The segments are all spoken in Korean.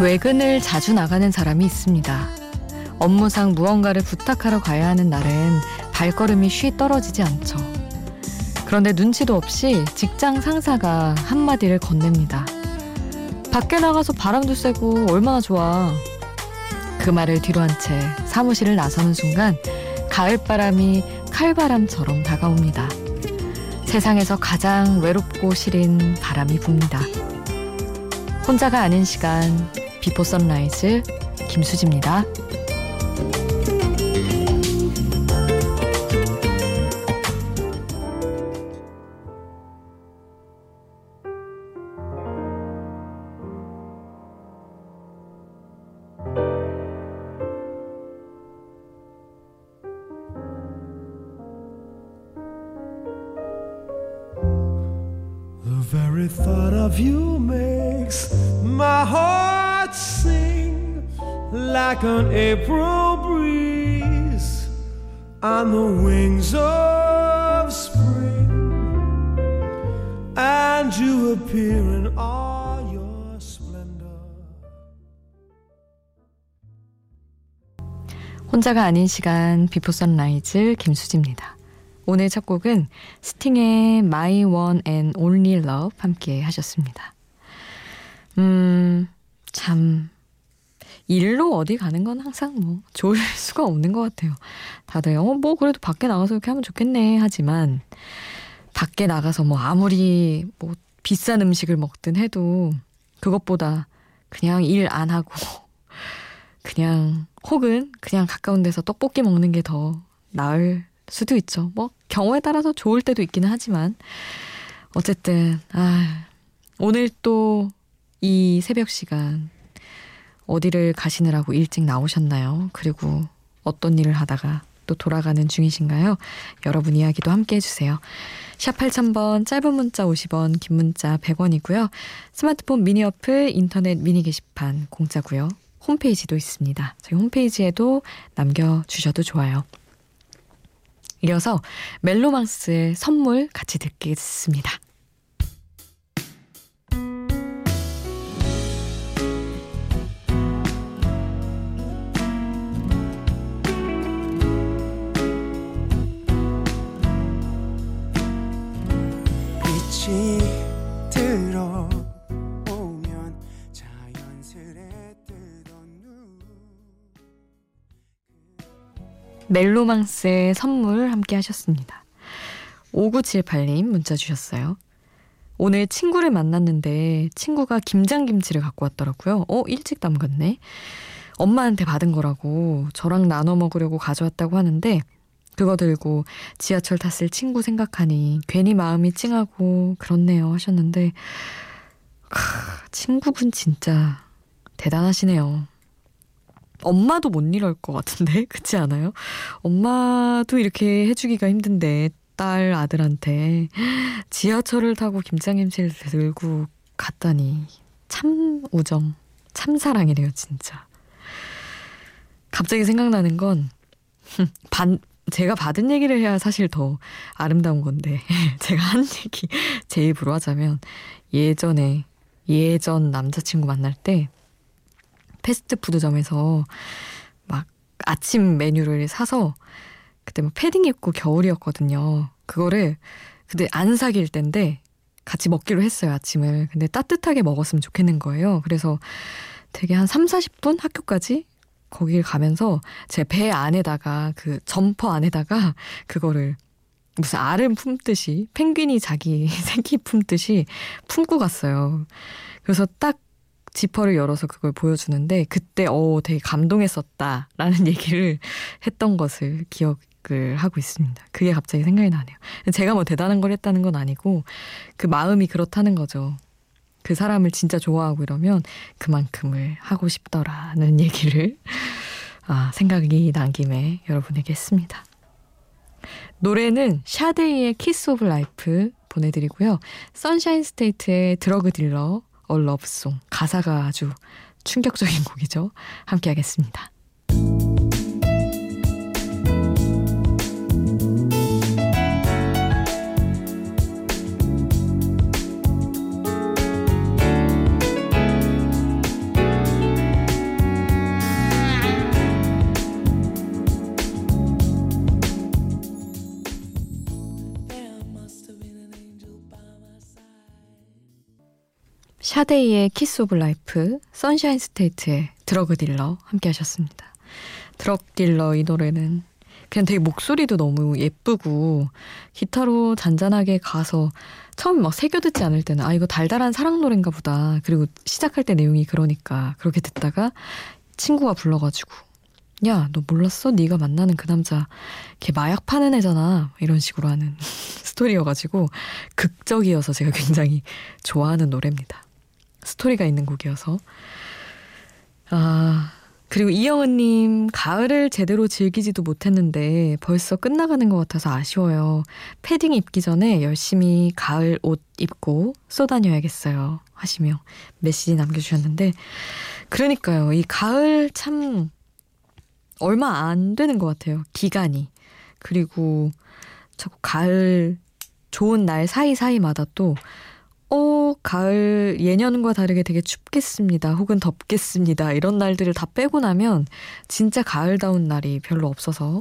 외근을 자주 나가는 사람이 있습니다. 업무상 무언가를 부탁하러 가야 하는 날은 발걸음이 쉬 떨어지지 않죠. 그런데 눈치도 없이 직장 상사가 한마디를 건넵니다. 밖에 나가서 바람도 쐬고 얼마나 좋아. 그 말을 뒤로 한 채 사무실을 나서는 순간 가을바람이 칼바람처럼 다가옵니다. 세상에서 가장 외롭고 시린 바람이 붑니다. 혼자가 아닌 시간 비포 선라이즈 김수지입니다. very thought of you makes my heart sing like an April breeze on the wings of spring, and you appear in all your splendor. 혼자가 아닌 시간 비포 선라이즈 김수지입니다. 오늘 첫 곡은 스팅의 My One and Only Love 함께 하셨습니다. 음, 참. 일로 어디 가는 건 항상 뭐 좋을 수가 없는 것 같아요. 다들, 어, 뭐 그래도 밖에 나가서 이렇게 하면 좋겠네 하지만 밖에 나가서 뭐 아무리 뭐 비싼 음식을 먹든 해도 그것보다 그냥 일 안 하고 그냥 혹은 그냥 가까운 데서 떡볶이 먹는 게 더 나을 수도 있죠. 뭐 경우에 따라서 좋을 때도 있기는 하지만 어쨌든 아 오늘 또 이 새벽 시간 어디를 가시느라고 일찍 나오셨나요? 그리고 어떤 일을 하다가 또 돌아가는 중이신가요? 여러분 이야기도 함께 해주세요. 샵 8000번 짧은 문자 50원 긴 문자 100원이고요. 스마트폰 미니 어플 인터넷 미니 게시판 공짜고요. 홈페이지도 있습니다. 저희 홈페이지에도 남겨주셔도 좋아요. 이어서 멜로망스의 선물 같이 듣겠습니다. 멜로망스의 선물 함께 하셨습니다. 5978님 문자 주셨어요. 오늘 친구를 만났는데 친구가 김장김치를 갖고 왔더라고요. 어, 일찍 담갔네. 엄마한테 받은 거라고 저랑 나눠 먹으려고 가져왔다고 하는데 그거 들고 지하철 탔을 친구 생각하니 괜히 마음이 찡하고 그렇네요 하셨는데 크, 친구분 진짜 대단하시네요. 엄마도 못 이럴 것 같은데? 그렇지 않아요? 엄마도 이렇게 해주기가 힘든데 딸 아들한테 지하철을 타고 김장김치를 들고 갔다니. 참 우정 참 사랑이래요 진짜. 갑자기 생각나는 건 반, 제가 받은 얘기를 해야 사실 더 아름다운 건데 제가 한 얘기 제 입으로 하자면 예전에 예전 남자친구 만날 때 패스트푸드점에서 막 아침 메뉴를 사서 그때 뭐 패딩 입고 겨울이었거든요. 그거를 근데 안 사귈 때인데 같이 먹기로 했어요, 아침을. 근데 따뜻하게 먹었으면 좋겠는 거예요. 그래서 되게 한 3, 40분 학교까지 거길 가면서 제 배 안에다가 그 점퍼 안에다가 그거를 무슨 알을 품듯이 펭귄이 자기 새끼 품듯이 품고 갔어요. 그래서 딱 지퍼를 열어서 그걸 보여주는데 그때 어 되게 감동했었다라는 얘기를 했던 것을 기억을 하고 있습니다. 그게 갑자기 생각이 나네요. 제가 뭐 대단한 걸 했다는 건 아니고 그 마음이 그렇다는 거죠. 그 사람을 진짜 좋아하고 이러면 그만큼을 하고 싶더라는 얘기를 아, 생각이 난 김에 여러분에게 했습니다. 노래는 Sade의 Kiss of Life 보내드리고요. Sunshine State의 Drug Dealer A Love Song 가사가 아주 충격적인 곡이죠. 함께 하겠습니다. Sade의 Kiss of Life, Sunshine State의 Drug Dealer 함께 하셨습니다. Drug Dealer 이 노래는 그냥 되게 목소리도 너무 예쁘고 기타로 잔잔하게 가서 처음에 막 새겨 듣지 않을 때는 아 이거 달달한 사랑 노래인가 보다. 그리고 시작할 때 내용이 그러니까 그렇게 듣다가 친구가 불러가지고 야 너 몰랐어? 네가 만나는 그 남자 걔 마약 파는 애잖아. 이런 식으로 하는 스토리여가지고 극적이어서 제가 굉장히 좋아하는 노래입니다. 스토리가 있는 곡이어서 아 그리고 이영은님, 가을을 제대로 즐기지도 못했는데 벌써 끝나가는 것 같아서 아쉬워요. 패딩 입기 전에 열심히 가을 옷 입고 쏘다녀야겠어요. 하시며 메시지 남겨주셨는데, 그러니까요. 이 가을 참 얼마 안 되는 것 같아요. 기간이. 그리고 자꾸 가을 좋은 날 사이사이마다 또 어, 가을 예년과 다르게 되게 춥겠습니다. 혹은 덥겠습니다. 이런 날들을 다 빼고 나면 진짜 가을다운 날이 별로 없어서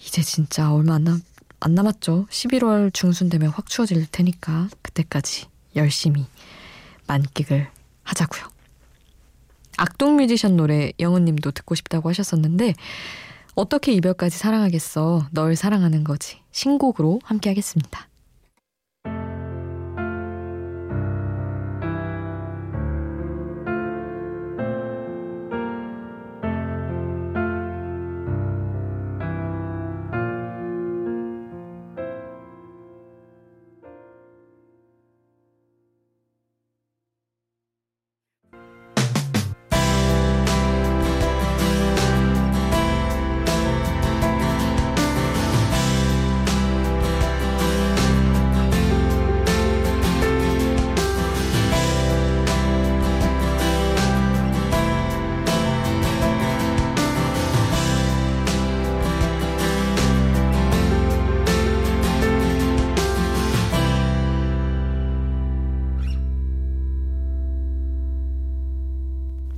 이제 진짜 얼마 안, 남, 안 남았죠. 11월 중순 되면 확 추워질 테니까 그때까지 열심히 만끽을 하자고요. 악동 뮤지션 노래 영은님도 듣고 싶다고 하셨었는데 어떻게 이별까지 사랑하겠어 널 사랑하는 거지 신곡으로 함께 하겠습니다.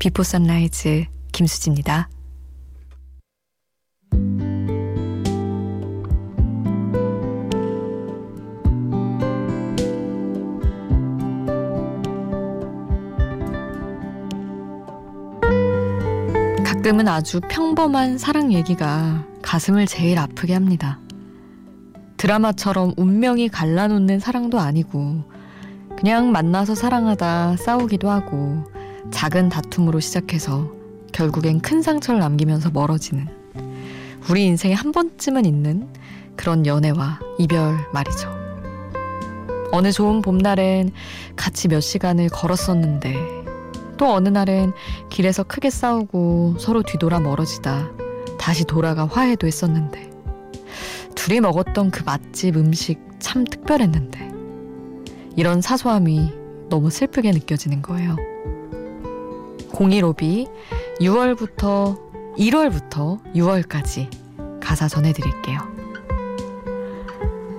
Before Sunrise 김수지입니다. 가끔은 아주 평범한 사랑 얘기가 가슴을 제일 아프게 합니다. 드라마처럼 운명이 갈라놓는 사랑도 아니고 그냥 만나서 사랑하다 싸우기도 하고 작은 다툼으로 시작해서 결국엔 큰 상처를 남기면서 멀어지는 우리 인생에 한 번쯤은 있는 그런 연애와 이별 말이죠. 어느 좋은 봄날엔 같이 몇 시간을 걸었었는데 또 어느 날엔 길에서 크게 싸우고 서로 뒤돌아 멀어지다 다시 돌아가 화해도 했었는데 둘이 먹었던 그 맛집 음식 참 특별했는데 이런 사소함이 너무 슬프게 느껴지는 거예요. 015비 6월부터 1월부터 6월까지 가사 전해드릴게요.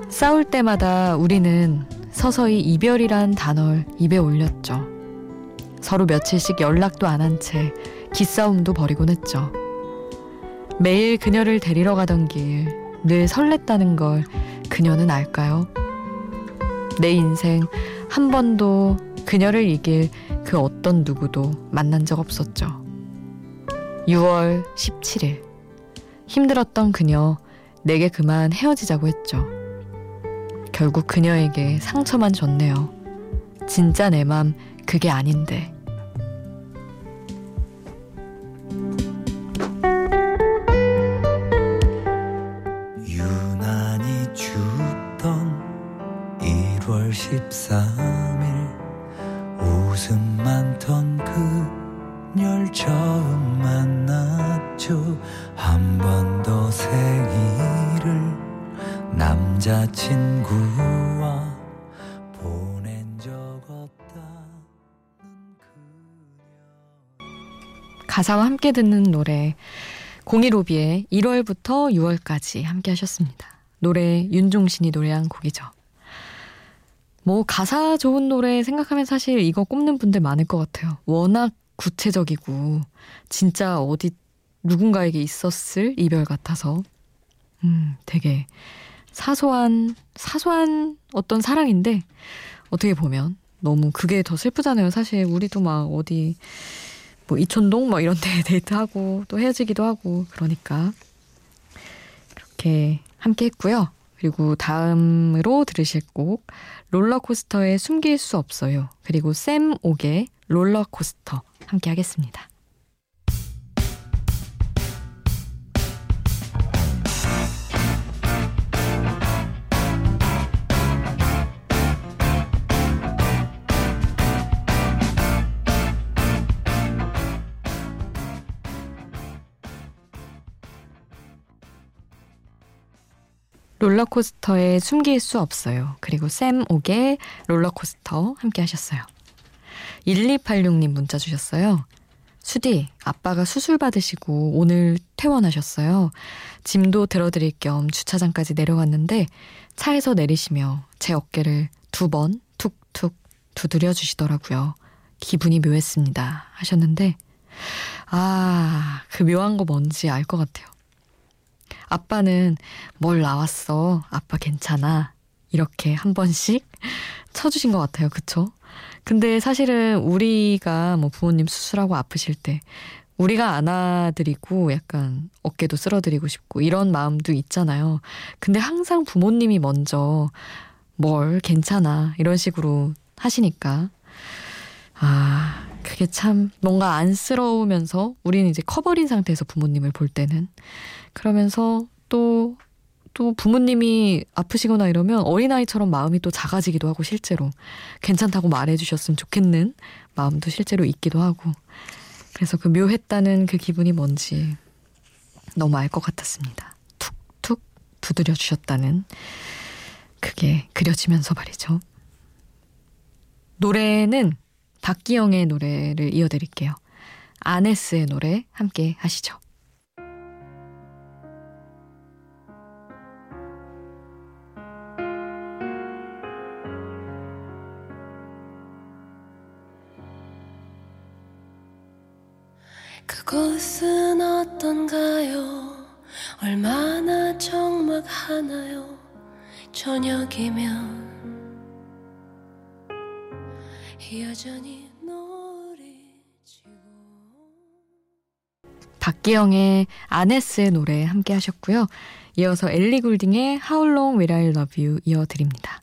싸울 때마다 우리는 서서히 이별이란 단어를 입에 올렸죠. 서로 며칠씩 연락도 안 한 채 기싸움도 벌이곤 했죠. 매일 그녀를 데리러 가던 길 늘 설렜다는 걸 그녀는 알까요? 내 인생 한 번도 그녀를 이길 그 어떤 누구도 만난 적 없었죠. 6월 17일. 힘들었던 그녀, 내게 그만 헤어지자고 했죠. 결국 그녀에게 상처만 줬네요. 진짜 내 맘 그게 아닌데. 가사와 함께 듣는 노래 015비의 1월부터 6월까지 함께 하셨습니다. 노래 윤종신이 노래한 곡이죠. 뭐 가사 좋은 노래 생각하면 사실 이거 꼽는 분들 많을 것 같아요. 워낙 구체적이고 진짜 어디 누군가에게 있었을 이별 같아서 음 되게 사소한 사소한 어떤 사랑인데 어떻게 보면 너무 그게 더 슬프잖아요. 사실 우리도 막 어디 뭐 이촌동 뭐 이런 데 데이트하고 또 헤어지기도 하고 그러니까 그렇게 함께 했고요. 그리고 다음으로 들으실 곡 롤러코스터의 숨길 수 없어요. 그리고 샘 옥의 롤러코스터 함께 하겠습니다. 롤러코스터에 숨길 수 없어요. 그리고 샘 옥의 롤러코스터 함께 하셨어요. 1286님 문자 주셨어요. 수디, 아빠가 수술 받으시고 오늘 퇴원하셨어요. 짐도 들어드릴 겸 주차장까지 내려갔는데 차에서 내리시며 제 어깨를 두 번 툭툭 두드려 주시더라고요. 기분이 묘했습니다. 하셨는데, 아, 그 묘한 거 뭔지 알 것 같아요. 아빠는 뭘 나왔어. 아빠 괜찮아. 이렇게 한 번씩 쳐주신 것 같아요. 그쵸? 근데 사실은 우리가 뭐 부모님 수술하고 아프실 때 우리가 안아드리고 약간 어깨도 쓸어드리고 싶고 이런 마음도 있잖아요. 근데 항상 부모님이 먼저 뭘 괜찮아 이런 식으로 하시니까 아 그게 참 뭔가 안쓰러우면서 우리는 이제 커버린 상태에서 부모님을 볼 때는 그러면서 또, 또 부모님이 아프시거나 이러면 어린아이처럼 마음이 또 작아지기도 하고 실제로 괜찮다고 말해주셨으면 좋겠는 마음도 실제로 있기도 하고 그래서 그 묘했다는 그 기분이 뭔지 너무 알 것 같았습니다. 툭툭 두드려 주셨다는 그게 그려지면서 말이죠. 노래는 박기영의 노래를 이어드릴게요. 아네스의 노래 함께 하시죠. 그곳은 어떤가요? 얼마나 적막하나요? 저녁이면 박기영의 아네스의 노래 함께 하셨고요. 이어서 엘리 굴딩의 How Long Will I Love You 이어드립니다.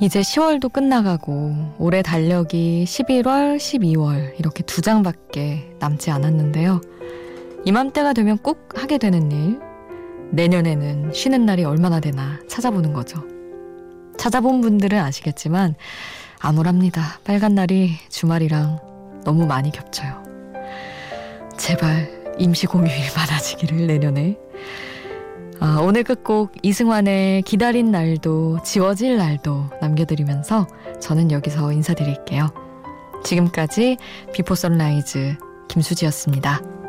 이제 10월도 끝나가고 올해 달력이 11월, 12월 이렇게 두 장밖에 남지 않았는데요. 이맘때가 되면 꼭 하게 되는 일, 내년에는 쉬는 날이 얼마나 되나 찾아보는 거죠. 찾아본 분들은 아시겠지만 암울합니다. 빨간 날이 주말이랑 너무 많이 겹쳐요. 제발 임시 공휴일 많아지기를 내년에 아, 오늘 끝곡 이승환의 기다린 날도 지워질 날도 남겨드리면서 저는 여기서 인사드릴게요. 지금까지 Before Sunrise 김수지였습니다.